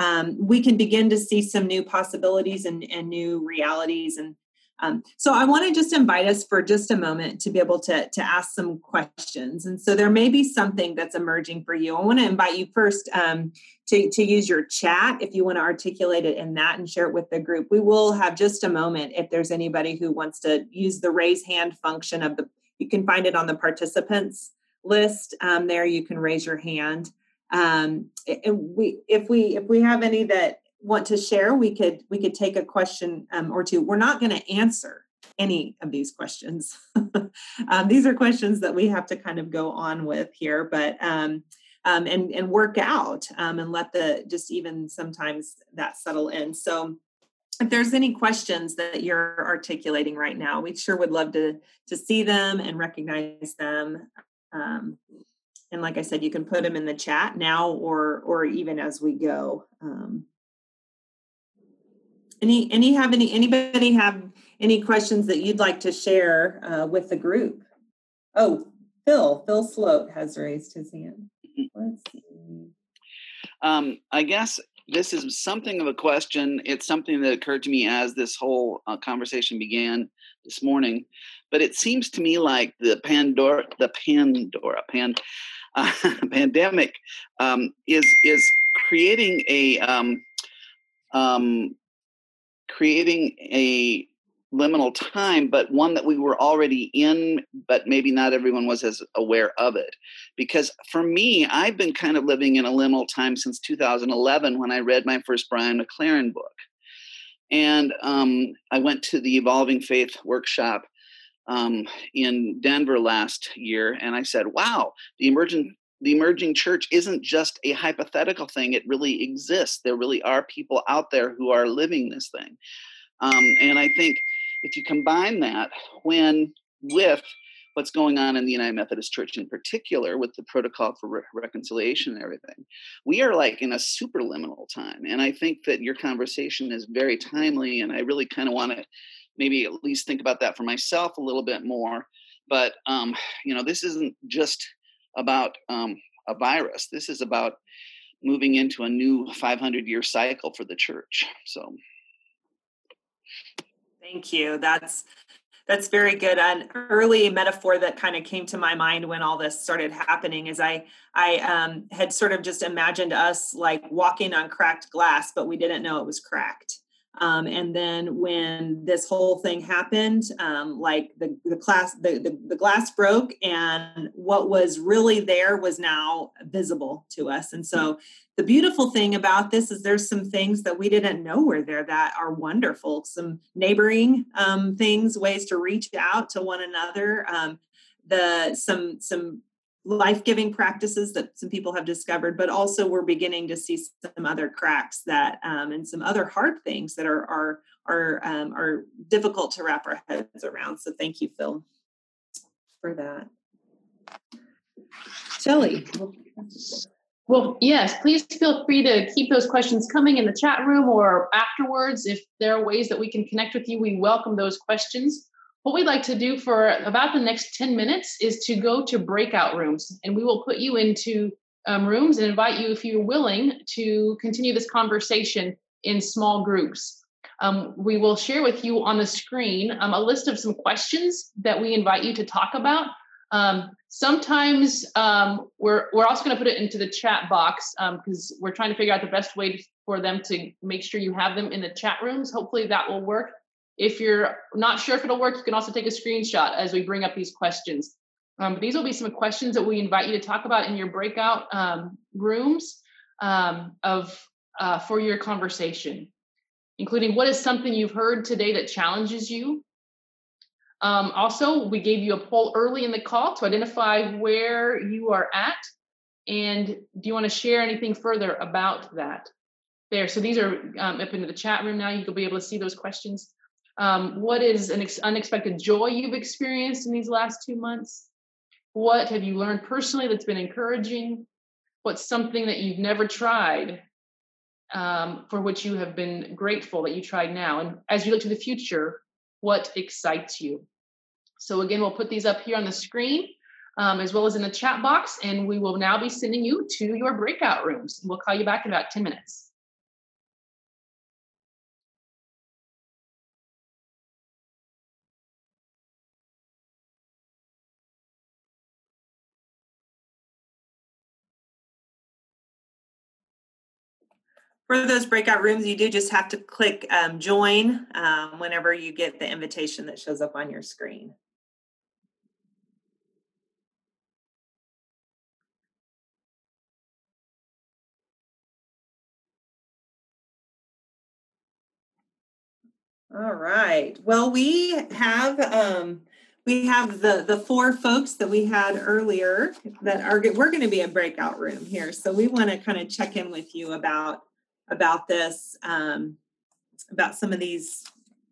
um, we can begin to see some new possibilities and, and new realities. And um, so I want to just invite us for just a moment to be able to, to ask some questions. And so there may be something that's emerging for you. I want to invite you first um, to, to use your chat if you want to articulate it in that and share it with the group. We will have just a moment if there's anybody who wants to use the raise hand function of the, you can find it on the participants list. Um, there you can raise your hand um, and we if we if we have any that want to share we could we could take a question um, or two we're not going to answer any of these questions. um, these are questions that we have to kind of go on with here, but um, um, and and work out um, and let the just even sometimes that settle in. So if there's any questions that you're articulating right now, we sure would love to to see them and recognize them. And like I said, you can put them in the chat now or or even as we go. Um, any any have any anybody have any questions that you'd like to share uh, with the group? Oh, Phil, Phil Sloat has raised his hand. Let's see. Um, I guess this is something of a question. It's something that occurred to me as this whole uh, conversation began this morning. But it seems to me like the Pandora, the Pandora, pan, pandemic um, is is creating a um, um, creating a liminal time, but one that we were already in, but maybe not everyone was as aware of it. Because for me, I've been kind of living in a liminal time since 2011 when I read my first Brian McLaren book. And um, I went to the Evolving Faith workshop um, in Denver last year, and I said, "Wow, the emergent the emerging church isn't just a hypothetical thing; it really exists. There really are people out there who are living this thing." Um, and I think if you combine that when with what's going on in the United Methodist Church in particular with the protocol for re- reconciliation and everything, we are like in a superliminal time. And I think that your conversation is very timely. And I really kind of want to maybe at least think about that for myself a little bit more. But, um, you know, this isn't just about um, a virus, this is about moving into a new 500 year cycle for the church. So. Thank you. That's that's very good. An early metaphor that kind of came to my mind when all this started happening is I I um, had sort of just imagined us like walking on cracked glass, but we didn't know it was cracked. Um, and then when this whole thing happened, um, like the the class the, the the glass broke, and what was really there was now visible to us. And so the beautiful thing about this is there's some things that we didn't know were there that are wonderful. Some neighboring um, things, ways to reach out to one another. Um, the some some life-giving practices that some people have discovered but also we're beginning to see some other cracks that um, and some other hard things that are are are um, are difficult to wrap our heads around so thank you phil for that Shelley. Well, yes, please feel free to keep those questions coming in the chat room or afterwards. If there are ways that we can connect with you, we welcome those questions. What we'd like to do for about the next 10 minutes is to go to breakout rooms, and we will put you into um, rooms and invite you, if you're willing, to continue this conversation in small groups. Um, we will share with you on the screen um, a list of some questions that we invite you to talk about. Um, sometimes um, we're, we're also going to put it into the chat box because um, we're trying to figure out the best way for them to make sure you have them in the chat rooms. Hopefully that will work. If you're not sure if it'll work, you can also take a screenshot as we bring up these questions. Um, these will be some questions that we invite you to talk about in your breakout um, rooms um, of uh, for your conversation, including what is something you've heard today that challenges you. Um, also, we gave you a poll early in the call to identify where you are at, and do you want to share anything further about that? There, so these are um, up into the chat room now. You'll be able to see those questions. Um, what is an ex- unexpected joy you've experienced in these last two months? What have you learned personally that's been encouraging? What's something that you've never tried um, for which you have been grateful that you tried now? And as you look to the future, what excites you? So, again, we'll put these up here on the screen um, as well as in the chat box, and we will now be sending you to your breakout rooms. We'll call you back in about 10 minutes. For those breakout rooms, you do just have to click um, join um, whenever you get the invitation that shows up on your screen. All right. Well, we have um, we have the the four folks that we had earlier that are we're going to be a breakout room here. So we want to kind of check in with you about about this um, about some of these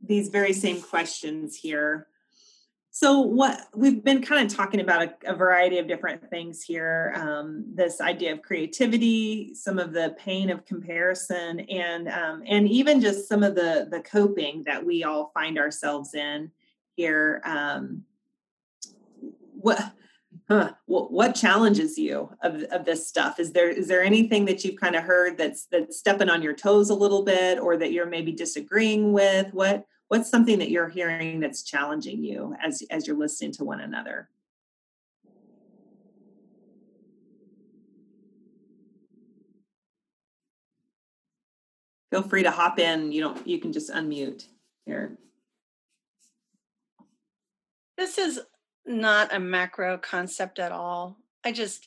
these very same questions here. So, what we've been kind of talking about a, a variety of different things here. Um, this idea of creativity, some of the pain of comparison, and um, and even just some of the the coping that we all find ourselves in here. Um, what huh, what, what challenges you of, of this stuff? Is there is there anything that you've kind of heard that's that's stepping on your toes a little bit, or that you're maybe disagreeing with? What what's something that you're hearing that's challenging you as as you're listening to one another? Feel free to hop in. You don't you can just unmute. Here. This is not a macro concept at all i just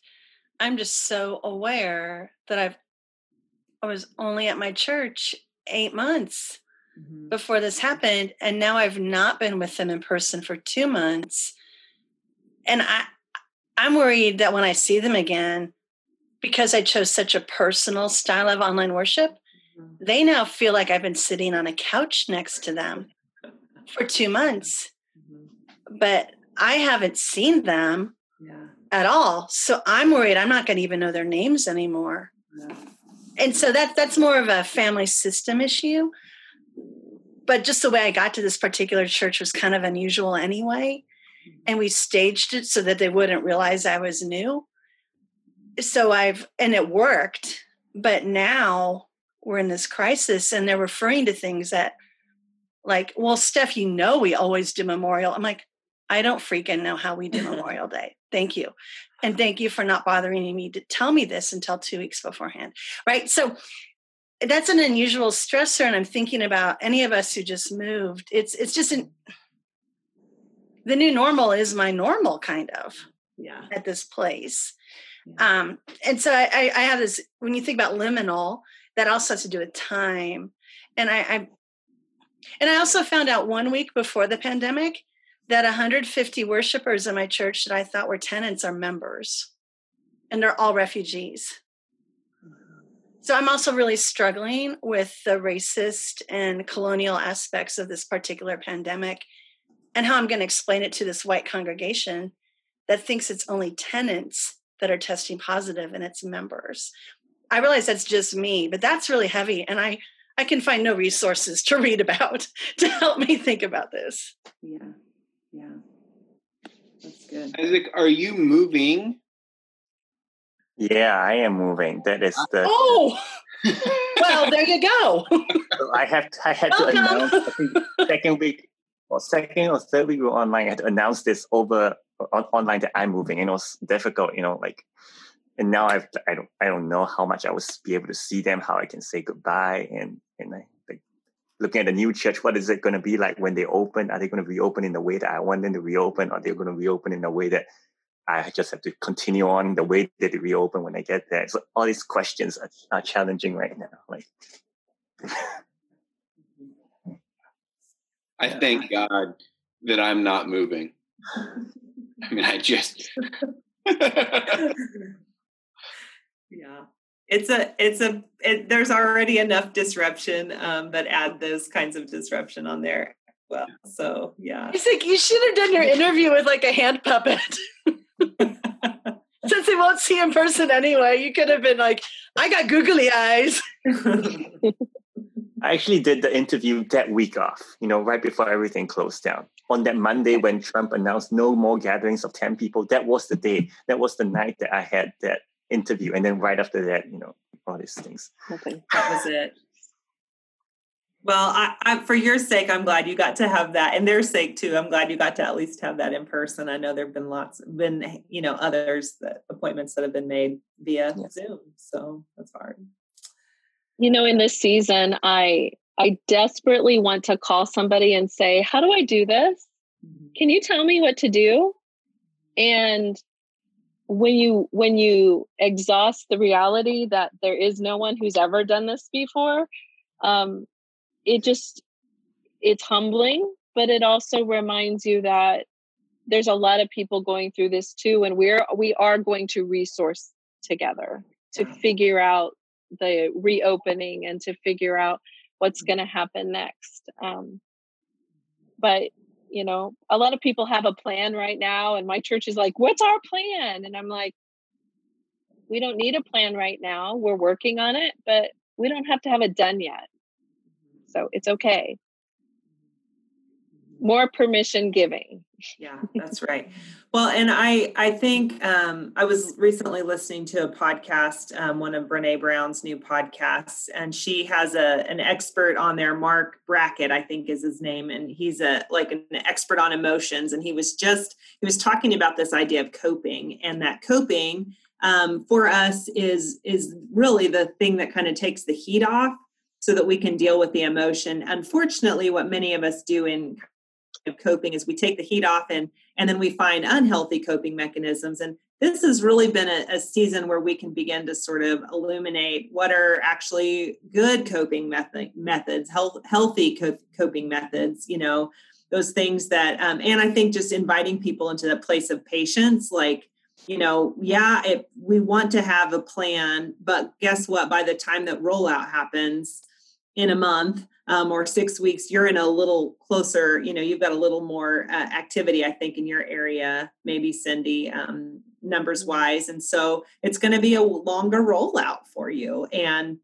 i'm just so aware that i've i was only at my church eight months mm-hmm. before this happened and now i've not been with them in person for two months and i i'm worried that when i see them again because i chose such a personal style of online worship mm-hmm. they now feel like i've been sitting on a couch next to them for two months mm-hmm. but i haven't seen them yeah. at all so i'm worried i'm not going to even know their names anymore yeah. and so that that's more of a family system issue but just the way I got to this particular church was kind of unusual anyway. Mm-hmm. And we staged it so that they wouldn't realize I was new. So I've, and it worked. But now we're in this crisis and they're referring to things that, like, well, Steph, you know, we always do Memorial. I'm like, I don't freaking know how we do Memorial Day. Thank you. And thank you for not bothering me to tell me this until two weeks beforehand. Right. So that's an unusual stressor and i'm thinking about any of us who just moved it's it's just an the new normal is my normal kind of yeah at this place yeah. um and so I, I have this when you think about liminal that also has to do with time and i i and i also found out one week before the pandemic that 150 worshipers in my church that i thought were tenants are members and they're all refugees so I'm also really struggling with the racist and colonial aspects of this particular pandemic and how I'm going to explain it to this white congregation that thinks it's only tenants that are testing positive and its members. I realize that's just me, but that's really heavy and I I can find no resources to read about to help me think about this. Yeah. Yeah. That's good. Isaac, are you moving yeah, I am moving. That is ah, the. Oh, well, there you go. I have I had Welcome. to announce. I think second week or second or third week we were online. I had to announce this over on, online that I'm moving, and it was difficult. You know, like, and now I've I don't I don't know how much I will be able to see them, how I can say goodbye, and and I, like looking at the new church. What is it going to be like when they open? Are they going to reopen in the way that I want them to reopen, or are they going to reopen in the way that I just have to continue on the way that they reopen when I get there. So all these questions are, are challenging right now. Like, I thank God that I'm not moving. I mean, I just. yeah, it's a, it's a, it, there's already enough disruption, um, but add those kinds of disruption on there. Well, so yeah. It's like you should have done your interview with like a hand puppet. Since they won't see in person anyway, you could have been like, I got googly eyes. I actually did the interview that week off, you know, right before everything closed down. On that Monday when Trump announced no more gatherings of 10 people, that was the day, that was the night that I had that interview. And then right after that, you know, all these things. Okay. That was it. Well, I, I, for your sake, I'm glad you got to have that, and their sake too. I'm glad you got to at least have that in person. I know there've been lots, been you know others that appointments that have been made via yes. Zoom, so that's hard. You know, in this season, I I desperately want to call somebody and say, "How do I do this? Mm-hmm. Can you tell me what to do?" And when you when you exhaust the reality that there is no one who's ever done this before um, it just it's humbling, but it also reminds you that there's a lot of people going through this too, and we're we are going to resource together to figure out the reopening and to figure out what's going to happen next. Um, but you know, a lot of people have a plan right now, and my church is like, "What's our plan?" And I'm like, "We don't need a plan right now. We're working on it, but we don't have to have it done yet. So it's okay." More permission giving yeah that's right. Well and i i think um, i was recently listening to a podcast um, one of brene brown's new podcasts and she has a an expert on there marc brackett i think is his name and he's a like an expert on emotions and he was just he was talking about this idea of coping and that coping um, for us is is really the thing that kind of takes the heat off so that we can deal with the emotion. Unfortunately what many of us do in of coping is we take the heat off and and then we find unhealthy coping mechanisms. And this has really been a, a season where we can begin to sort of illuminate what are actually good coping method, methods health, healthy coping methods you know those things that um, and i think just inviting people into that place of patience like you know yeah it, we want to have a plan but guess what? By the time that rollout happens in a month um, or six weeks, you're in a little closer, you know, you've got a little more uh, activity, I think, in your area, maybe Cindy, um, numbers wise. And so it's going to be a longer rollout for you. And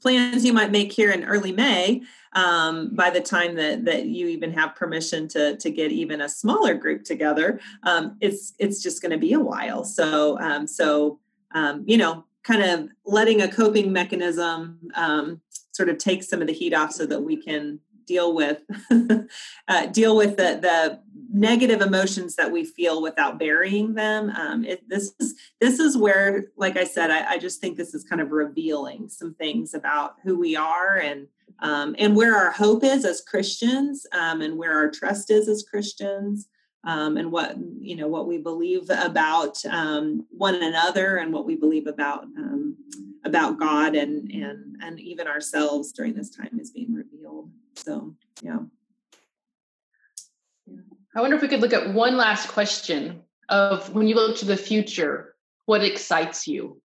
plans you might make here in early May, um, by the time that, that you even have permission to, to get even a smaller group together, um, it's, it's just going to be a while. So, um, so, um, you know, kind of letting a coping mechanism um, sort of take some of the heat off so that we can deal with uh, deal with the, the negative emotions that we feel without burying them. Um, it, this is this is where like i said I, I, just think this is kind of revealing some things about who we are and um, and where our hope is as christians um, and where our trust is as christians um, and what you know what we believe about um, one another and what we believe about um, about God and and and even ourselves during this time is being revealed. So yeah. I wonder if we could look at one last question of when you look to the future, what excites you?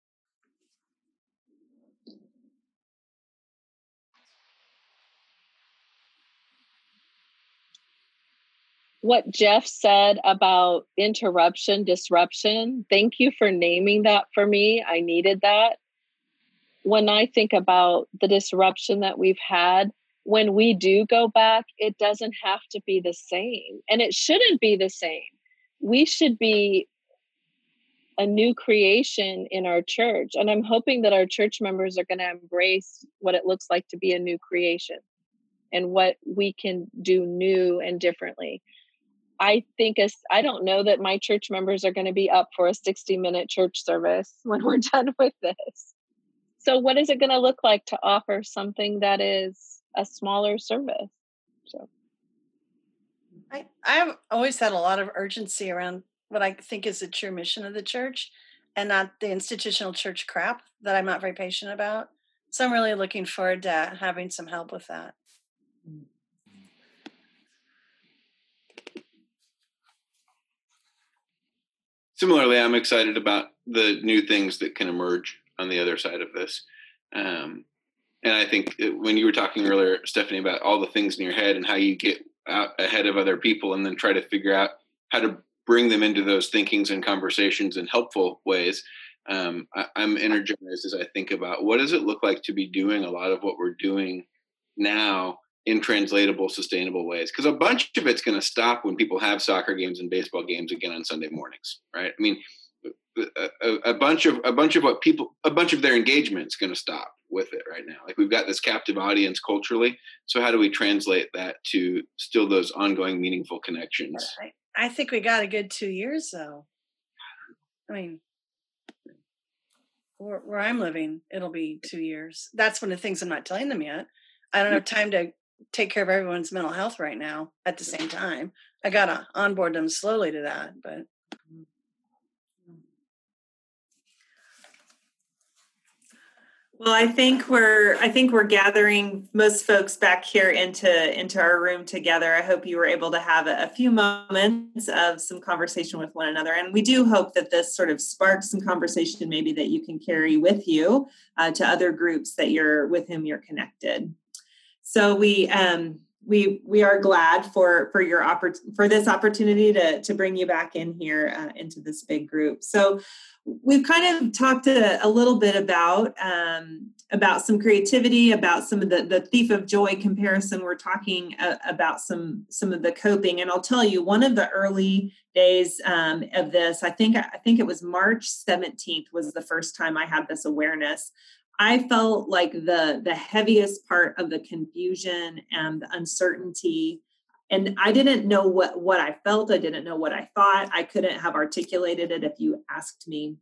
What Jeff said about interruption, disruption, thank you for naming that for me. I needed that. When I think about the disruption that we've had, when we do go back, it doesn't have to be the same. And it shouldn't be the same. We should be a new creation in our church. And I'm hoping that our church members are going to embrace what it looks like to be a new creation and what we can do new and differently. I think as I don't know that my church members are going to be up for a 60 minute church service when we're done with this. So what is it going to look like to offer something that is a smaller service? So I I've always had a lot of urgency around what I think is the true mission of the church and not the institutional church crap that I'm not very patient about. So I'm really looking forward to having some help with that. Similarly, I'm excited about the new things that can emerge on the other side of this. Um, and I think when you were talking earlier, Stephanie, about all the things in your head and how you get out ahead of other people and then try to figure out how to bring them into those thinkings and conversations in helpful ways. Um, I, I'm energized as I think about what does it look like to be doing a lot of what we're doing now in translatable, sustainable ways. Because a bunch of it's going to stop when people have soccer games and baseball games again on Sunday mornings, right? I mean, a, a, bunch of a bunch of what people a bunch of their engagement is going to stop with it right now. Like we've got this captive audience culturally, so how do we translate that to still those ongoing meaningful connections? I, I think we got a good two years though. I mean, where, where I'm living, it'll be two years. That's one of the things I'm not telling them yet. I don't have time to take care of everyone's mental health right now at the same time. I got to onboard them slowly to that, but. Well, I think we're I think we're gathering most folks back here into into our room together. I hope you were able to have a, a, few moments of some conversation with one another, and we do hope that this sort of sparks some conversation, maybe that you can carry with you uh, to other groups that you're with whom you're connected. So we um, we we are glad for for your oppor- for this opportunity to to bring you back in here uh, into this big group. So we've kind of talked a, a little bit about um, about some creativity, about some of the the thief of joy comparison. We're talking uh, about some some of the coping, and I'll tell you one of the early days um, of this. I think I think it was March seventeenth was the first time I had this awareness. I felt like the the heaviest part of the confusion and the uncertainty and I didn't know what what I felt, I didn't know what I thought. I couldn't have articulated it if you asked me.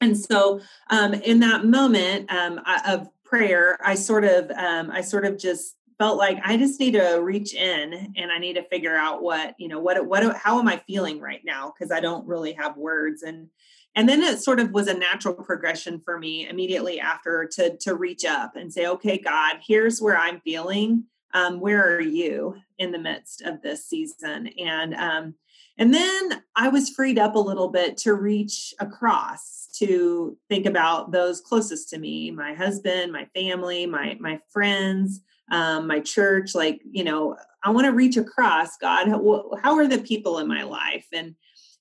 And so um, in that moment um, of prayer, I sort of um, I sort of just felt like I just need to reach in and I need to figure out what, you know, what what how am I feeling right now? Because I don't really have words. And and then it sort of was a natural progression for me immediately after to to reach up and say okay god here's where i'm feeling. Um, where are you in the midst of this season? And um, and then i was freed up a little bit to reach across to think about those closest to me my husband my family my my friends um, my church like you know i want to reach across god how, how are the people in my life? And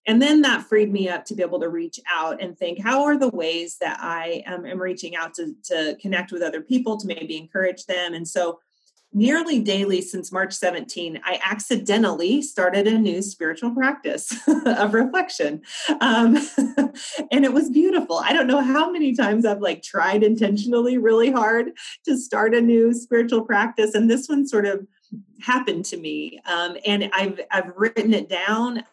and then that freed me up to be able to reach out and think how are the ways that i um, am reaching out to, to connect with other people to maybe encourage them? And so nearly daily since march 17 i accidentally started a new spiritual practice of reflection. Um, and it was beautiful. I don't know how many times i've like tried intentionally really hard to start a new spiritual practice and this one sort of happened to me. Um, and I've I've written it down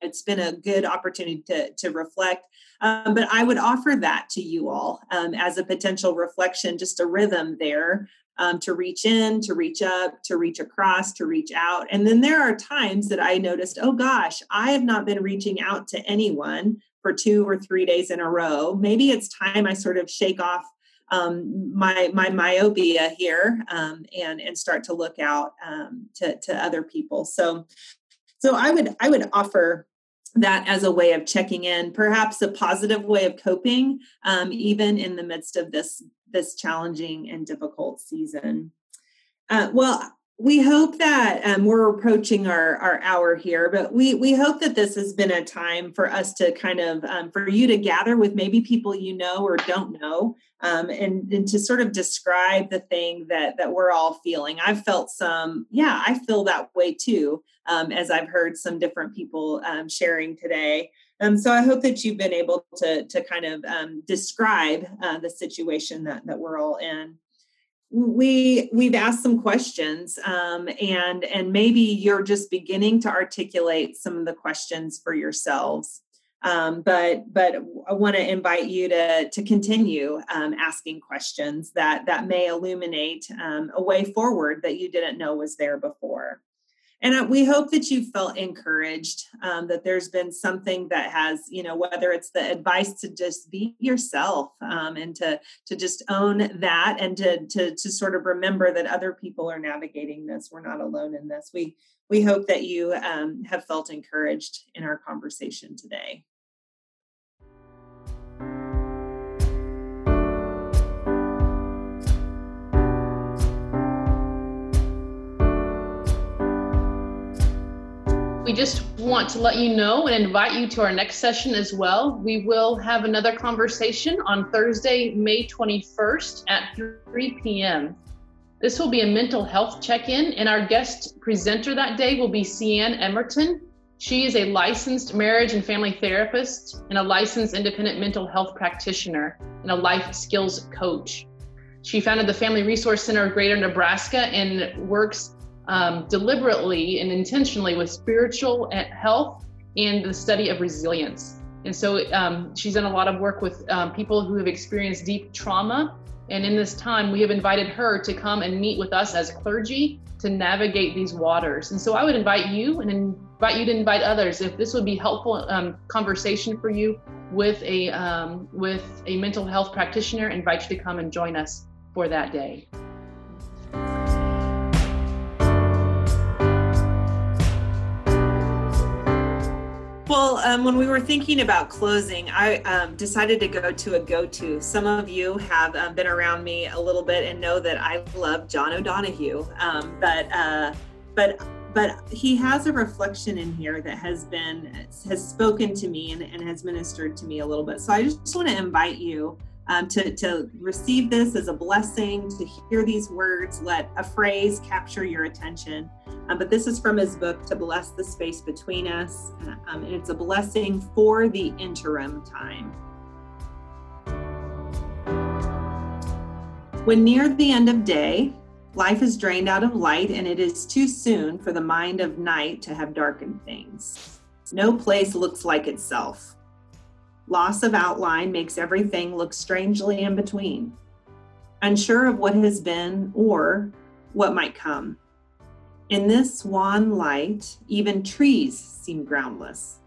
it's been a good opportunity to, to reflect. Um, but I would offer that to you all um, as a potential reflection, just a rhythm there um, to reach in, to reach up, to reach across, to reach out. And then there are times that I noticed, oh gosh, I have not been reaching out to anyone for two or three days in a row. Maybe it's time I sort of shake off um, my my myopia here um, and and start to look out um, to to other people. So so I would I would offer that as a way of checking in, perhaps a positive way of coping, um, even in the midst of this this challenging and difficult season. Uh, well, we hope that um, we're approaching our, our hour here, but we we hope that this has been a time for us to kind of um, for you to gather with maybe people you know or don't know, um, and, and to sort of describe the thing that that we're all feeling. I've felt some, yeah, I feel that way too, um, as I've heard some different people um, sharing today. Um, so I hope that you've been able to to kind of describe uh, the situation that that we're all in. We we've asked some questions um, and and maybe you're just beginning to articulate some of the questions for yourselves. Um, but but i want to invite you to to continue um, asking questions that that may illuminate um, a way forward that you didn't know was there before and we hope that you felt encouraged um, that there's been something that has you know whether it's the advice to just be yourself um, and to to just own that and to, to to sort of remember that other people are navigating this. We're not alone in this. We we hope that you um, have felt encouraged in our conversation today We just want to let you know and invite you to our next session as well. We will have another conversation on Thursday, May 21st at 3 p.m. This will be a mental health check in, and our guest presenter that day will be Cian Emerton. She is a licensed marriage and family therapist and a licensed independent mental health practitioner and a life skills coach. She founded the Family Resource Center of Greater Nebraska and works um, deliberately and intentionally with spiritual health and the study of resilience. And so um, she's done a lot of work with um, people who have experienced deep trauma. And in this time, we have invited her to come and meet with us as clergy to navigate these waters. And so I would invite you and invite you to invite others if this would be helpful um, conversation for you with a um, with a mental health practitioner. Invite you to come and join us for that day. Well, um, when we were thinking about closing, I um, decided to go to a go to. Some of you have um, been around me a little bit and know that I love John O'Donohue. Um, but, uh, but, but he has a reflection in here that has been, has spoken to me and, and has ministered to me a little bit. So I just want to invite you um, to, to receive this as a blessing, to hear these words, let a phrase capture your attention. Um, but this is from his book, To Bless the Space Between Us, um, and it's a blessing for the interim time. When near the end of day, life is drained out of light, and it is too soon for the mind of night to have darkened things. No place looks like itself. Loss of outline makes everything look strangely in between, unsure of what has been or what might come. In this wan light, even trees seem groundless.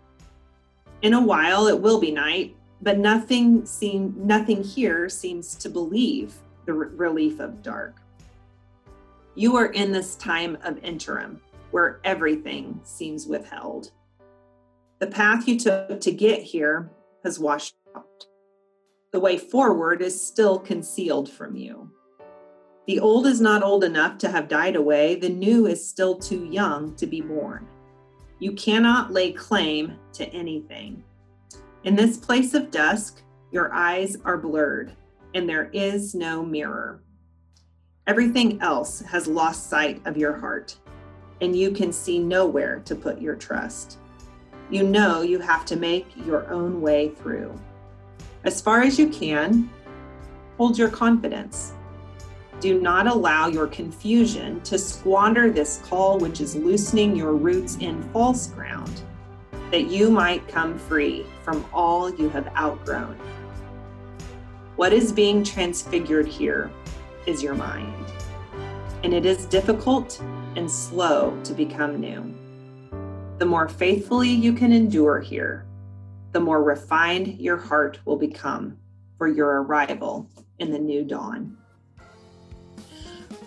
In a while it will be night, but nothing seem nothing here seems to believe the relief of dark. You are in this time of interim where everything seems withheld. The path you took to get here has washed out. The way forward is still concealed from you. The old is not old enough to have died away, the new is still too young to be born. You cannot lay claim to anything. In this place of dusk, your eyes are blurred, and there is no mirror. Everything else has lost sight of your heart, and you can see nowhere to put your trust you know you have to make your own way through. As far as you can, hold your confidence. Do not allow your confusion to squander this call, which is loosening your roots in false ground, that you might come free from all you have outgrown. What is being transfigured here is your mind, and it is difficult and slow to become new the more faithfully you can endure here, the more refined your heart will become for your arrival in the new dawn.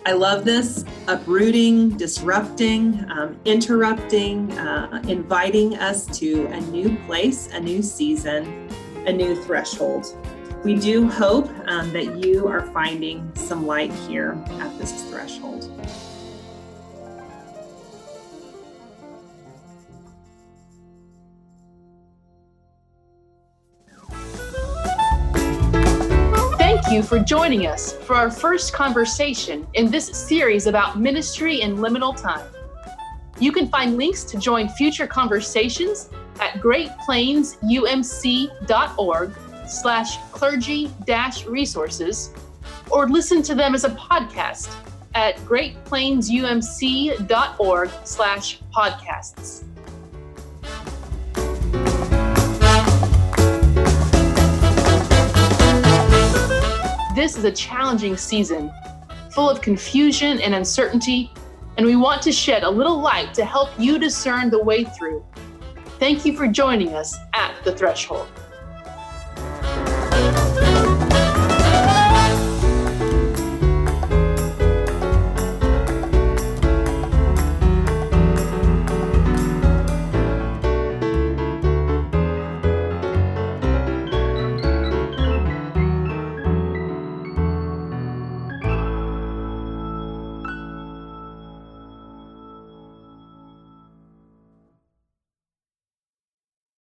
I love this uprooting, disrupting, um, interrupting, uh, inviting us to a new place, a new season, a new threshold. We do hope um, that you are finding some light here at this threshold. You for joining us for our first conversation in this series about ministry in liminal time. You can find links to join future conversations at greatplainsumc.org slash clergy dash resources or listen to them as a podcast at greatplainsumc.org slash podcasts. This is a challenging season, full of confusion and uncertainty, and we want to shed a little light to help you discern the way through. Thank you for joining us at The Threshold.